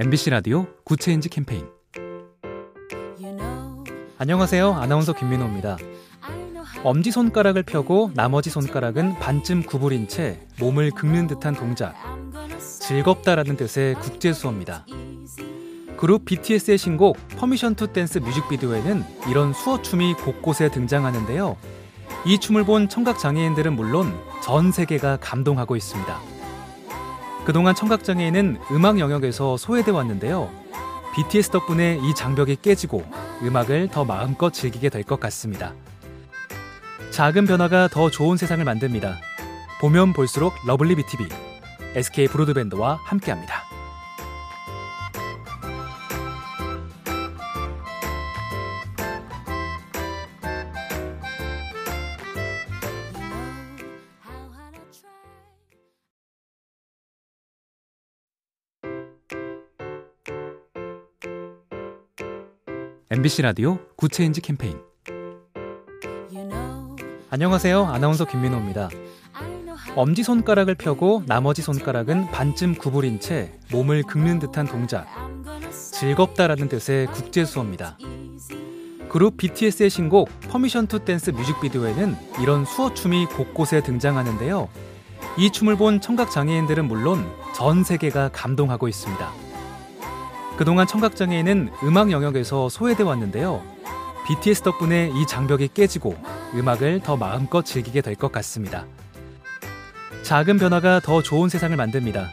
MBC 라디오 Good Change 캠페인 안녕하세요. 아나운서 김민호입니다. 엄지손가락을 펴고 나머지 손가락은 반쯤 구부린 채 몸을 긁는 듯한 동작. 즐겁다라는 뜻의 국제수어입니다. 그룹 BTS의 신곡 Permission to Dance 뮤직비디오에는 이런 수어춤이 곳곳에 등장하는데요. 이 춤을 본 청각 장애인들은 물론 전 세계가 감동하고 있습니다. 그동안 청각 장애인은 음악 영역에서 소외돼 왔는데요. BTS 덕분에 이 장벽이 깨지고 음악을 더 마음껏 즐기게 될 것 같습니다. 작은 변화가 더 좋은 세상을 만듭니다. 보면 볼수록 러블리 BTV, SK 브로드밴드와 함께합니다. MBC 라디오 Good Change 캠페인 안녕하세요. 아나운서 김민호입니다. 엄지손가락을 펴고 나머지 손가락은 반쯤 구부린 채 몸을 긁는 듯한 동작. 즐겁다라는 뜻의 국제 수어입니다. 그룹 BTS의 신곡 Permission to Dance 뮤직비디오에는 이런 수어 춤이 곳곳에 등장하는데요. 이 춤을 본 청각 장애인들은 물론 전 세계가 감동하고 있습니다. 그동안 청각 장애인은 음악 영역에서 소외돼 왔는데요. BTS 덕분에 이 장벽이 깨지고 음악을 더 마음껏 즐기게 될 것 같습니다. 작은 변화가 더 좋은 세상을 만듭니다.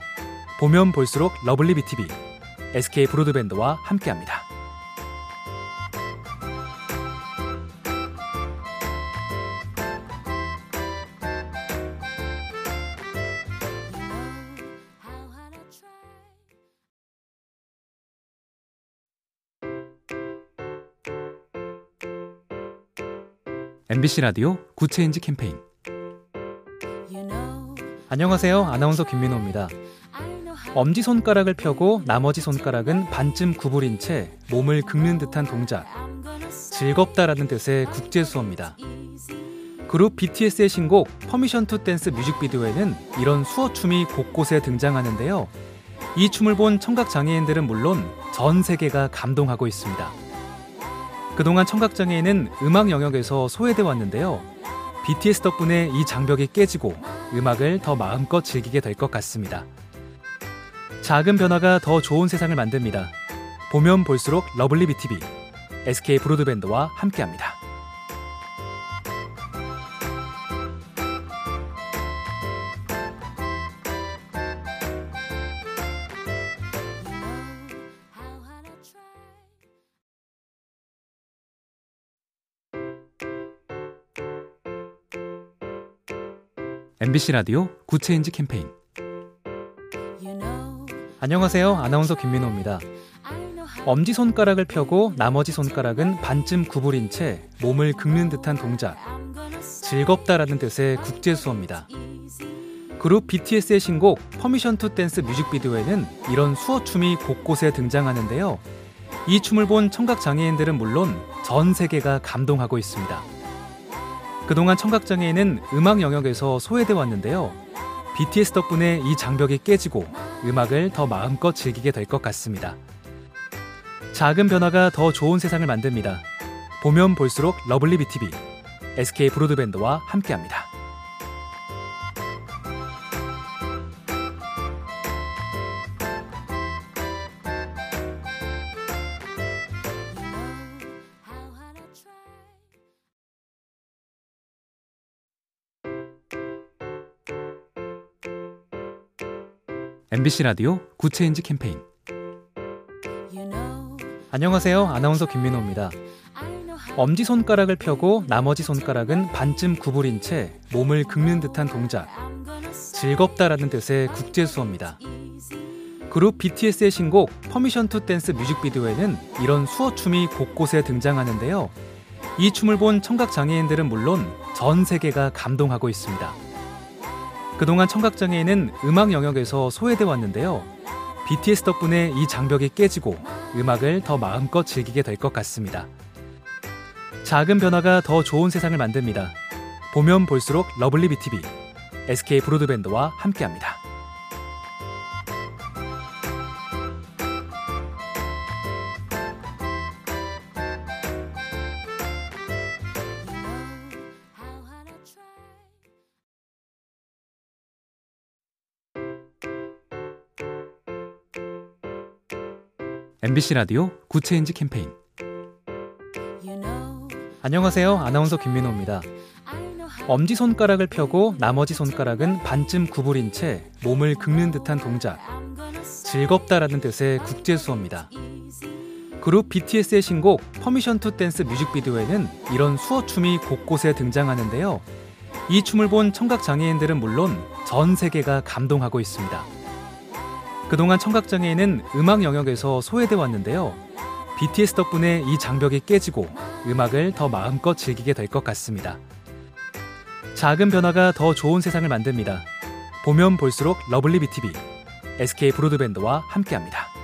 보면 볼수록 러블리 BTV, SK 브로드밴드와 함께합니다. MBC 라디오 Good Change 캠페인 안녕하세요. 아나운서 김민호입니다. 엄지손가락을 펴고 나머지 손가락은 반쯤 구부린 채 몸을 긁는 듯한 동작. 즐겁다라는 뜻의 국제 수어입니다. 그룹 BTS의 신곡 Permission to Dance 뮤직비디오에는 이런 수어춤이 곳곳에 등장하는데요. 이 춤을 본 청각 장애인들은 물론 전 세계가 감동하고 있습니다. 그동안 청각장애인은 음악 영역에서 소외돼 왔는데요. BTS 덕분에 이 장벽이 깨지고 음악을 더 마음껏 즐기게 될 것 같습니다. 작은 변화가 더 좋은 세상을 만듭니다. 보면 볼수록 lovely BTV, SK 브로드밴드와 함께합니다. MBC 라디오 Good Change 캠페인 안녕하세요. 아나운서 김민호입니다. 엄지손가락을 펴고 나머지 손가락은 반쯤 구부린 채 몸을 긁는 듯한 동작. 즐겁다라는 뜻의 국제수어입니다. 그룹 BTS의 신곡 Permission to Dance 뮤직비디오에는 이런 수어춤이 곳곳에 등장하는데요. 이 춤을 본 청각 장애인들은 물론 전 세계가 감동하고 있습니다. 그동안 청각장애인은 음악 영역에서 소외돼 왔는데요. BTS 덕분에 이 장벽이 깨지고 음악을 더 마음껏 즐기게 될 것 같습니다. 작은 변화가 더 좋은 세상을 만듭니다. 보면 볼수록 lovely BTV, SK 브로드밴드와 함께합니다. MBC 라디오 Good Change 캠페인 안녕하세요. 아나운서 김민호입니다. 엄지손가락을 펴고 나머지 손가락은 반쯤 구부린 채 몸을 긁는 듯한 동작. 즐겁다라는 뜻의 국제수어입니다. 그룹 BTS의 신곡 Permission to Dance 뮤직비디오에는 이런 수어춤이 곳곳에 등장하는데요. 이 춤을 본 청각 장애인들은 물론 전 세계가 감동하고 있습니다. 그동안 청각장애인은 음악 영역에서 소외돼 왔는데요. BTS 덕분에 이 장벽이 깨지고 음악을 더 마음껏 즐기게 될 것 같습니다. 작은 변화가 더 좋은 세상을 만듭니다. 보면 볼수록 lovely BTV, SK 브로드밴드와 함께합니다. MBC 라디오 Good Change 캠페인 안녕하세요. 아나운서 김민호입니다. 엄지손가락을 펴고 나머지 손가락은 반쯤 구부린 채 몸을 긁는 듯한 동작. 즐겁다라는 뜻의 국제수어입니다. 그룹 BTS의 신곡 Permission to Dance 뮤직비디오에는 이런 수어춤이 곳곳에 등장하는데요. 이 춤을 본 청각 장애인들은 물론 전 세계가 감동하고 있습니다. 그동안 청각장애인은 음악 영역에서 소외돼 왔는데요. BTS 덕분에 이 장벽이 깨지고 음악을 더 마음껏 즐기게 될 것 같습니다. 작은 변화가 더 좋은 세상을 만듭니다. 보면 볼수록 lovely BTV, SK 브로드밴드와 함께합니다.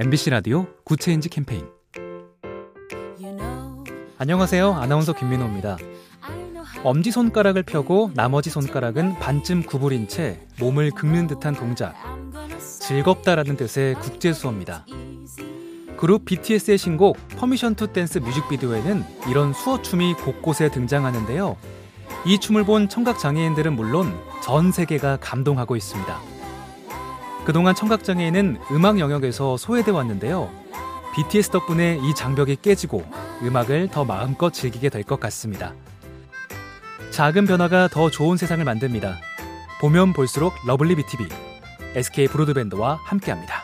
MBC 라디오 Good Change 캠페인 안녕하세요. 아나운서 김민호입니다. 엄지손가락을 펴고 나머지 손가락은 반쯤 구부린 채 몸을 긁는 듯한 동작. 즐겁다라는 뜻의 국제수어입니다. 그룹 BTS의 신곡 Permission to Dance 뮤직비디오에는 이런 수어춤이 곳곳에 등장하는데요. 이 춤을 본 청각장애인들은 물론 전 세계가 감동하고 있습니다. 그동안 청각장애인은 음악 영역에서 소외돼 왔는데요. BTS 덕분에 이 장벽이 깨지고 음악을 더 마음껏 즐기게 될 것 같습니다. 작은 변화가 더 좋은 세상을 만듭니다. 보면 볼수록 lovely BTV, SK 브로드밴드와 함께합니다.